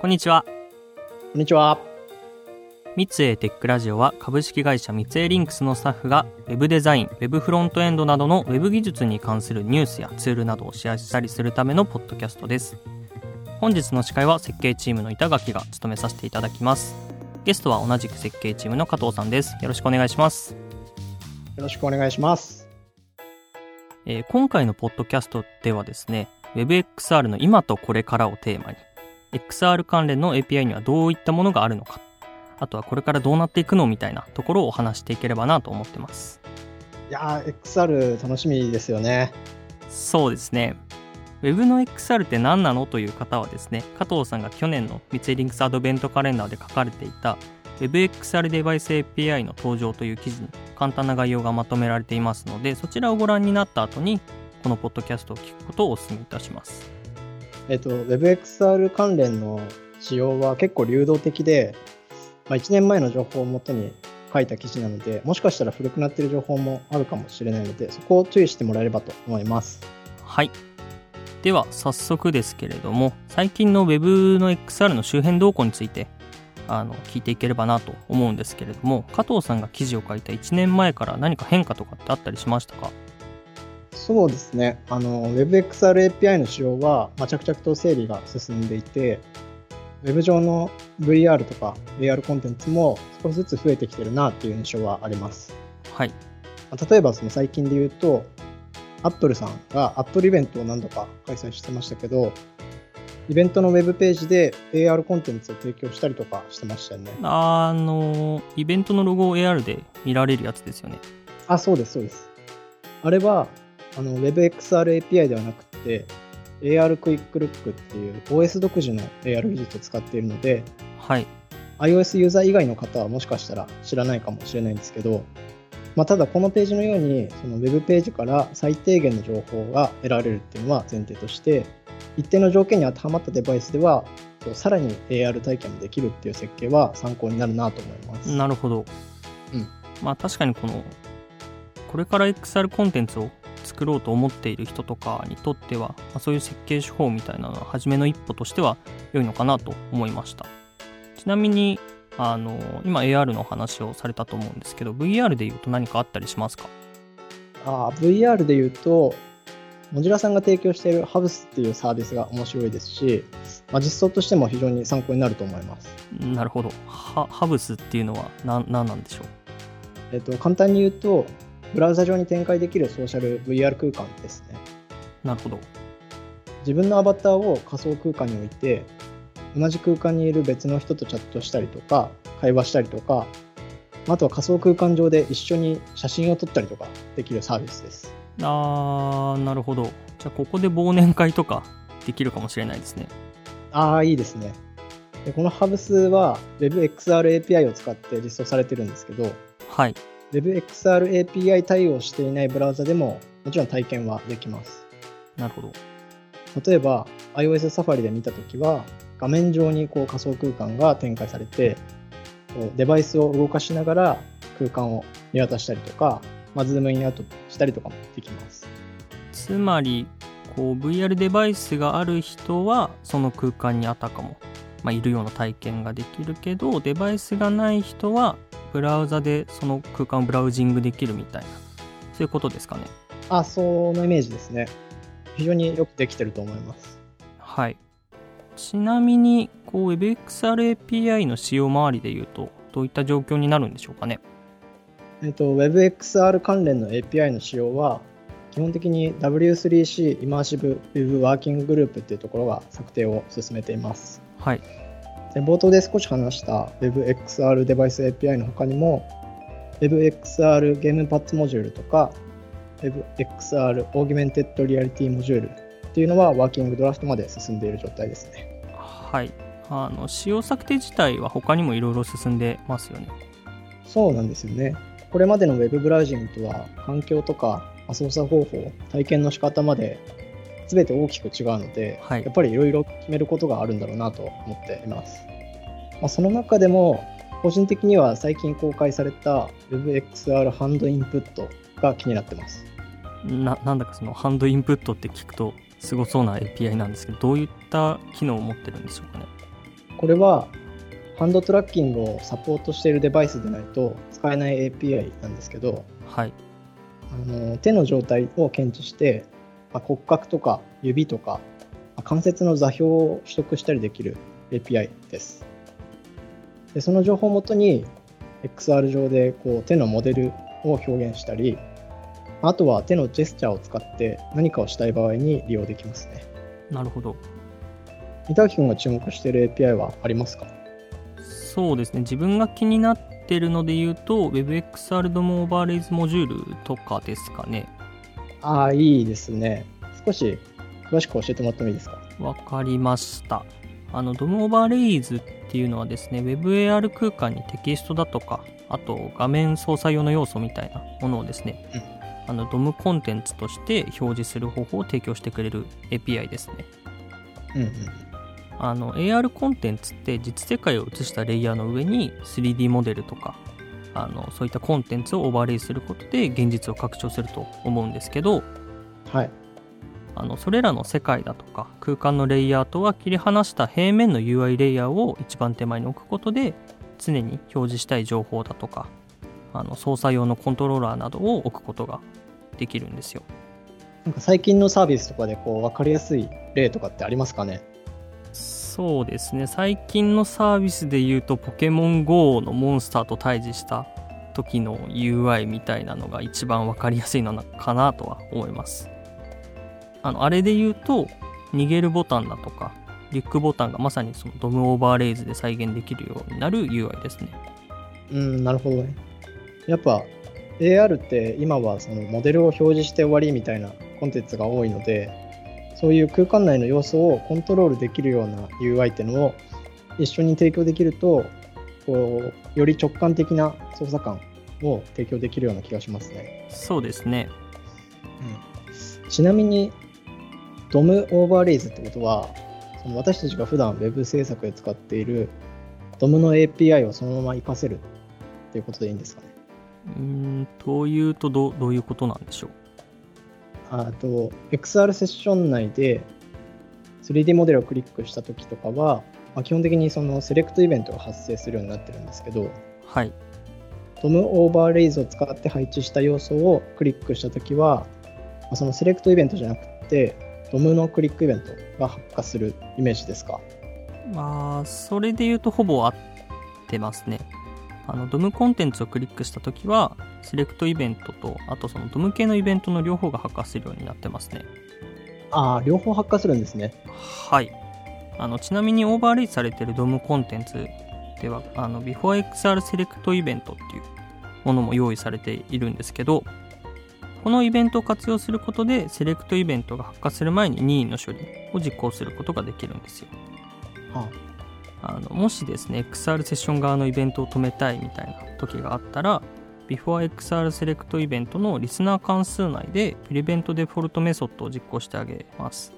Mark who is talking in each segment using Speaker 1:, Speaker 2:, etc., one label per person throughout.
Speaker 1: こんにちは。
Speaker 2: こんにちは。
Speaker 1: 三井テックラジオは株式会社三井リンクスのスタッフが Web デザイン、Web フロントエンドなどの Web 技術に関するニュースやツールなどをシェアしたりするためのポッドキャストです。本日の司会は設計チームの板垣が務めさせていただきます。ゲストは同じく設計チームの加藤さんです。よろしくお願いします。
Speaker 2: よろしくお願いします。
Speaker 1: えー、今回のポッドキャストではですね、WebXR の今とこれからをテーマに、XR 関連の API にはどういったものがあるのか、あとはこれからどうなっていくのみたいなところをお話していければなと思ってます。
Speaker 2: いやー、XR 楽しみですよね。
Speaker 1: そうですね。Web の XR って何なのという方はですね、加藤さんが去年のミツエーリンクスアドベントカレンダーで書かれていた WebXR Device API の登場という記事に簡単な概要がまとめられていますので、そちらをご覧になった後に、このポッドキャストを聞くことをお勧めいたします。
Speaker 2: えっと、WebXR 関連の仕様は結構流動的で、まあ、1年前の情報をもとに書いた記事なので、もしかしたら古くなっている情報もあるかもしれないので、そこを注意してもらえればと思います。
Speaker 1: はい。では、早速ですけれども、最近の Web の XR の周辺動向について、あの、聞いていければなと思うんですけれども、加藤さんが記事を書いた1年前から何か変化とかってあったりしましたか？
Speaker 2: そうですね。あの、WebXR API の使用は、まあ、着々と整理が進んでいて、Web 上の VR とか AR コンテンツも少しずつ増えてきてるなっていう印象はあります。
Speaker 1: はい。
Speaker 2: 例えばその最近で言うと、Apple さんが Apple イベントを何度か開催してましたけど、イベントのウェブページで AR コンテンツを提供したりとかしてましたよね。
Speaker 1: あの、イベントのロゴを AR で見られるやつですよね。
Speaker 2: あ、そうです、そうです。あれは、あの WebXR API ではなくて、AR クイックルックっていう OS 独自の AR 技術を使っているので、
Speaker 1: はい。
Speaker 2: iOS ユーザー以外の方はもしかしたら知らないかもしれないんですけど、まあ、ただこのページのようにその Web ページから最低限の情報が得られるっていうのは前提として一定の条件に当てはまったデバイスではさらに AR 体験もできるっていう設計は参考になるなと思います。
Speaker 1: なるほど、
Speaker 2: うん、
Speaker 1: まあ確かにこのこれから XR コンテンツを作ろうと思っている人とかにとっては、まあ、そういう設計手法みたいなのは初めの一歩としては良いのかなと思いました。ちなみにあの今 AR の話をされたと思うんですけど VR で言うと何かあったりしますか？
Speaker 2: あ VR で言うとモジュラさんが提供しているハブスっていうサービスが面白いですし、まあ、実装としても非常に参考になると思います。
Speaker 1: なるほど。ハブスっていうのは何何なんでしょう？
Speaker 2: えっと簡単に言うとブラウザ上に展開できるソーシャル VR 空間ですね。
Speaker 1: なるほど。
Speaker 2: 自分のアバターを仮想空間に置いて同じ空間にいる別の人とチャットしたりとか会話したりとかあとは仮想空間上で一緒に写真を撮ったりとかできるサービスです。
Speaker 1: あーなるほど。じゃあここで忘年会とかできるかもしれないですね。
Speaker 2: ああいいですね。でこのハブスは WebXR API を使って実装されてるんですけど
Speaker 1: はい
Speaker 2: WebXR API 対応していないブラウザでももちろん体験はできます。
Speaker 1: なるほど。
Speaker 2: 例えば iOS サファリで見たときは画面上にこう仮想空間が展開されてデバイスを動かしながら空間を見渡したりとか、まあ、ズームインアウトしたりとかもできます。
Speaker 1: つまりこう VR デバイスがある人はその空間にあたかも、まあ、いるような体験ができるけどデバイスがない人はブラウザでその空間をブラウジングできるみたいなそういうことですかね
Speaker 2: あそのイメージですね非常によくできてると思います
Speaker 1: はいちなみに、こう WebXR API の使用周りでいうと、どういった状況になるんでしょうかね。
Speaker 2: えっと、WebXR 関連の API の仕様は、基本的に W3C イマーシブ Web ワーキンググループっていうところが策定を進めています。
Speaker 1: はい。
Speaker 2: で冒頭で少し話した WebXR Device API の他にも WebXR ゲームパッツモジュールとか WebXR オーギュメンテッドリアリティモジュールっていうのは Working Draft まで進んでいる状態ですね。
Speaker 1: はい。あの仕様策定自体は他にもいろいろ進んでますよね。
Speaker 2: そうなんですよね。これまでの Web ブラウジングとは環境とか操作方法体験の仕方まで全て大きく違うので、はい、やっぱりいろいろ決めることがあるんだろうなと思っています、まあ、その中でも個人的には最近公開された WebXR ハンドインプットが気になってます。
Speaker 1: ななんだかそのハンドインプットって聞くとすごそうな API なんですけどどういった機能を持ってるんでしょうかね？
Speaker 2: これはハンドトラッキングをサポートしているデバイスでないと使えない API なんですけど、
Speaker 1: はい、
Speaker 2: あの手の状態を検知して、まあ、骨格とか指とか、まあ、関節の座標を取得したりできる API です。でその情報をもとに XR 上でこう手のモデルを表現したり、あとは手のジェスチャーを使って何かをしたい場合に利用できますね。
Speaker 1: なるほど。
Speaker 2: 板垣君が注目している API はありますか？
Speaker 1: そうですね。自分が気になってるので言うと、WebXR ドムオーバーレイズモジュールとかですかね。
Speaker 2: ああ、いいですね。少し詳しく教えてもらってもいいですか？
Speaker 1: わかりました。あの、ドムオーバーレイズっていうのはですね、WebAR 空間にテキストだとか、あと画面操作用の要素みたいなものをですね、うん、あのドムコンテンツとして表示する方法を提供してくれる API ですね。
Speaker 2: うんうん
Speaker 1: あの AR コンテンツって実世界を映したレイヤーの上に 3D モデルとかあのそういったコンテンツをオーバーレイすることで現実を拡張すると思うんですけど、
Speaker 2: はい、
Speaker 1: あのそれらの世界だとか空間のレイヤーとは切り離した平面の UI レイヤーを一番手前に置くことで常に表示したい情報だとかあの操作用のコントローラーなどを置くことができるんですよ。
Speaker 2: なんか最近のサービスとかでこう分かりやすい例とかってありますかね？
Speaker 1: そうですね。最近のサービスで言うとポケモン GO のモンスターと対峙した時の UI みたいなのが一番分かりやすいのかなとは思います。あのあれで言うと逃げるボタンだとかリュックボタンがまさにそのドムオーバーレイズで再現できるようになる UI ですね。
Speaker 2: うんなるほどね。やっぱ AR って今はそのモデルを表示して終わりみたいなコンテンツが多いのでそういう空間内の要素をコントロールできるような UI っていうのを一緒に提供できるとこうより直感的な操作感を提供できるような気がしますね。
Speaker 1: そうですね、
Speaker 2: うん、ちなみに DOM オーバーレイズってことはその私たちが普段 Web 制作で使っている DOM の API をそのまま活かせるっていうことでいいんですかね？
Speaker 1: うんというとどどういうことなんでしょう？
Speaker 2: あと XR セッション内で 3D モデルをクリックした時とかは、まあ、基本的にそのセレクトイベントが発生するようになってるんですけど、
Speaker 1: はい、
Speaker 2: ドムオーバーレイズを使って配置した要素をクリックした時は、まあ、そのセレクトイベントじゃなくてドムのクリックイベントが発火するイメージですか？
Speaker 1: まあそれで言うとほぼ合ってますねあの DOM コンテンツをクリックしたときは、セレクトイベントと、あとその DOM 系のイベントの両方が発火するようになってますね。
Speaker 2: ああ、両方発火するんですね。
Speaker 1: はい。あのちなみにオーバーレイされている DOM コンテンツでは、あの BeforeXR セレクトイベントっていうものも用意されているんですけど、このイベントを活用することで、セレクトイベントが発火する前に任意の処理を実行することができるんですよ。
Speaker 2: はあ
Speaker 1: あのもしですね XR セッション側のイベントを止めたいみたいな時があったら BeforeXR セレクトイベントのリスナー関数内でプリベントデフォルトメソッドを実行してあげます。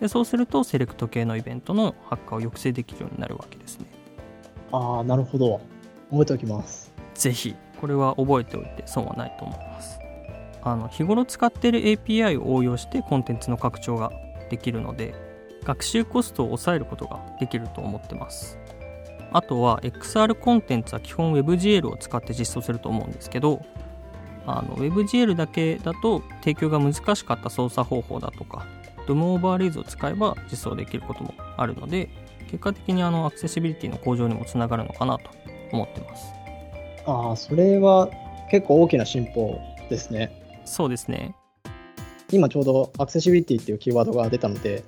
Speaker 1: でそうするとセレクト系のイベントの発火を抑制できるようになるわけですね。
Speaker 2: ああなるほど。覚えておきます。
Speaker 1: ぜひこれは覚えておいて損はないと思います。あの日頃使っている API を応用してコンテンツの拡張ができるので学習コストを抑えることができると思ってます。あとは XR コンテンツは基本 WebGL を使って実装すると思うんですけど、WebGL だけだと提供が難しかった操作方法だとか、DOM オーバーレイズを使えば実装できることもあるので、結果的にあのアクセシビリティの向上にもつながるのかなと思ってます。
Speaker 2: ああ、それは結構大きな進歩ですね。
Speaker 1: そうですね。
Speaker 2: 今ちょうどアクセシビリティっていうキーワードが出たので、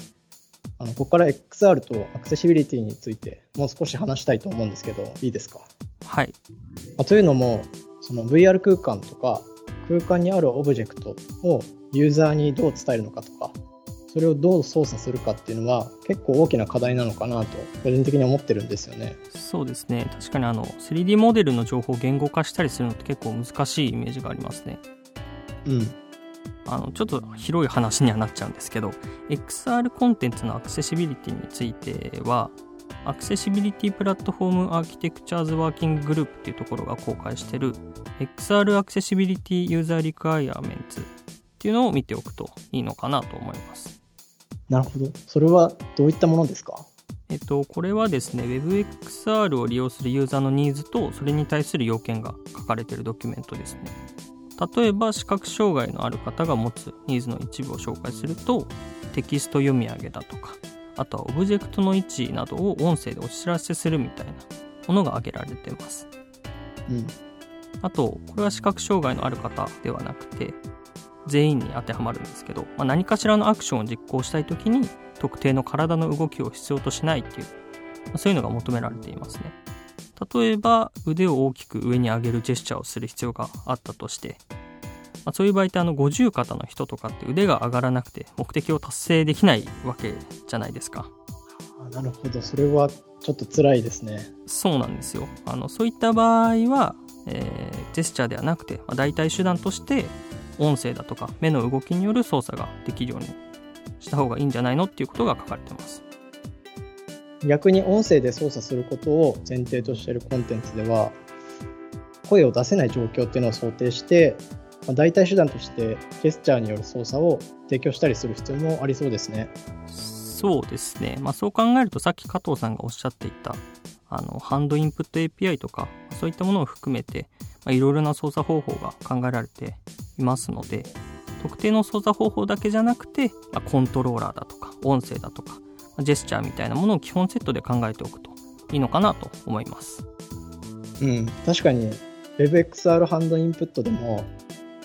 Speaker 2: あのここから XR とアクセシビリティについてもう少し話したいと思うんですけどいいですか？
Speaker 1: はい、
Speaker 2: まあ、というのもその VR 空間とか空間にあるオブジェクトをユーザーにどう伝えるのかとかそれをどう操作するかっていうのは結構大きな課題なのかなと個人的に思ってるんですよね。
Speaker 1: そうですね。確かにあの 3D モデルの情報を言語化したりするのって結構難しいイメージがありますね。
Speaker 2: うん
Speaker 1: あのちょっと広い話にはなっちゃうんですけど XR コンテンツのアクセシビリティについてはアクセシビリティプラットフォームアーキテクチャーズワーキンググループっていうところが公開してる XR アクセシビリティユーザーリクワイアメンツっていうのを見ておくといいのかなと思います。
Speaker 2: なるほど。それはどういったものですか？
Speaker 1: えっと、これはですね、WebXR を利用するユーザーのニーズと、それに対する要件が書かれているドキュメントですね。例えば、視覚障害のある方が持つニーズの一部を紹介すると、テキスト読み上げだとか、あとはオブジェクトの位置などを音声でお知らせするみたいなものが挙げられてます。
Speaker 2: うん。
Speaker 1: あと、これは視覚障害のある方ではなくて、全員に当てはまるんですけど、まあ、何かしらのアクションを実行したいときに、特定の体の動きを必要としないっていう、まあ、そういうのが求められていますね。例えば、腕を大きく上に上げるジェスチャーをする必要があったとして、まあ、そういう場合ってあの五十肩の人とかって腕が上がらなくて目的を達成できないわけじゃないですか。
Speaker 2: なるほど、それはちょっと辛いですね。
Speaker 1: そうなんですよ。あのそういった場合は、えー、ジェスチャーではなくて、まあ、代替手段として音声だとか目の動きによる操作ができるようにした方がいいんじゃないのっていうことが書かれてます。
Speaker 2: 逆に音声で操作することを前提としているコンテンツでは声を出せない状況っていうのを想定してまあ、代替手段としてジェスチャーによる操作を提供したりする必要もありそうですね。
Speaker 1: そうですね。まあ、そう考えるとさっき加藤さんがおっしゃっていたあのハンドインプット API とかそういったものを含めていろいろな操作方法が考えられていますので特定の操作方法だけじゃなくて、まあ、コントローラーだとか音声だとかジェスチャーみたいなものを基本セットで考えておくといいのかなと思います。
Speaker 2: うん、確かに WebXR ハンドインプットでも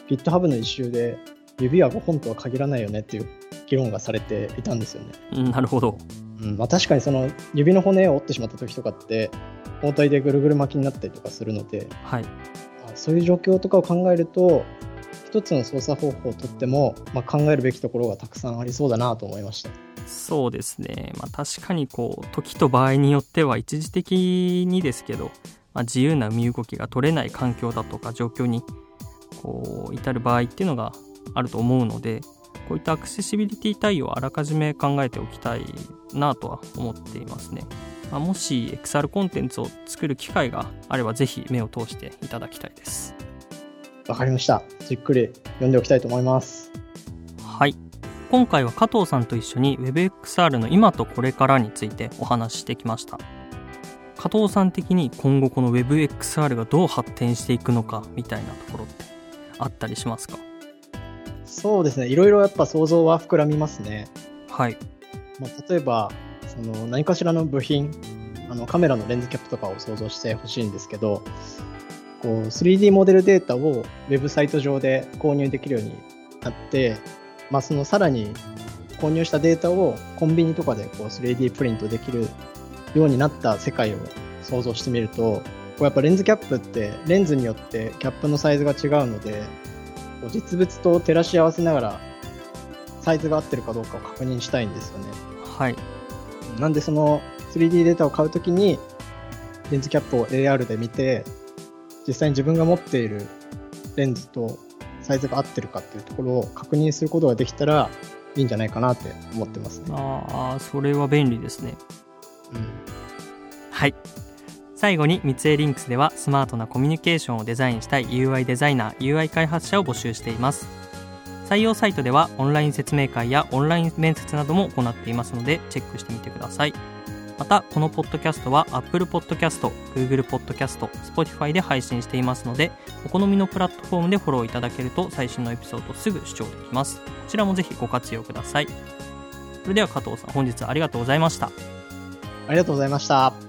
Speaker 2: GitHub の一周で指は5本とは限らないよねっていう議論がされていたんですよね。
Speaker 1: うん、なるほど。
Speaker 2: うんまあ、確かにその指の骨を折ってしまった時とかって包帯でぐるぐる巻きになったりとかするので、
Speaker 1: はい、
Speaker 2: そういう状況とかを考えると一つの操作方法をとっても、まあ、考えるべきところがたくさんありそうだなと思いました
Speaker 1: そうですね、まあ、確かにこう時と場合によっては一時的にですけど、まあ、自由な身動きが取れない環境だとか状況にこう至る場合っていうのがあると思うのでこういったアクセシビリティ対応をあらかじめ考えておきたいなとは思っていますね、まあ、もし XR コンテンツを作る機会があればぜひ目を通していただきたいです。
Speaker 2: わかりました。じっくり読んでおきたいと思います。
Speaker 1: はい今回は加藤さんと一緒に WebXR の今とこれからについてお話ししてきました。加藤さん的に今後この WebXR がどう発展していくのかみたいなところってあったりしますか？
Speaker 2: そうですね。いろいろやっぱ想像は膨らみますね。
Speaker 1: はい、
Speaker 2: まあ、例えばその何かしらの部品あのカメラのレンズキャップとかを想像してほしいんですけどこう 3D モデルデータをウェブサイト上で購入できるようになって、まあ、そのさらに購入したデータをコンビニとかでこう 3D プリントできるようになった世界を想像してみるとこうやっぱレンズキャップってレンズによってキャップのサイズが違うので実物と照らし合わせながらサイズが合ってるかどうかを確認したいんですよね。
Speaker 1: はい。
Speaker 2: なんでその 3D データを買うときにレンズキャップを AR で見て実際に自分が持っているレンズとサイズが合ってるかっていうところを確認することができたらいいんじゃないかなって思ってますね。
Speaker 1: ああ、それは便利ですね。
Speaker 2: うん。
Speaker 1: はい。最後に三井リンクスではスマートなコミュニケーションをデザインしたい UI デザイナー UI 開発者を募集しています採用サイトではオンライン説明会やオンライン面接なども行っていますのでチェックしてみてくださいまたこのポッドキャストは Apple Podcast、Google Podcast、Spotify で配信していますのでお好みのプラットフォームでフォローいただけると最新のエピソードすぐ視聴できます。こちらもぜひご活用ください。それでは加藤さん本日はありがとうございました。
Speaker 2: ありがとうございました。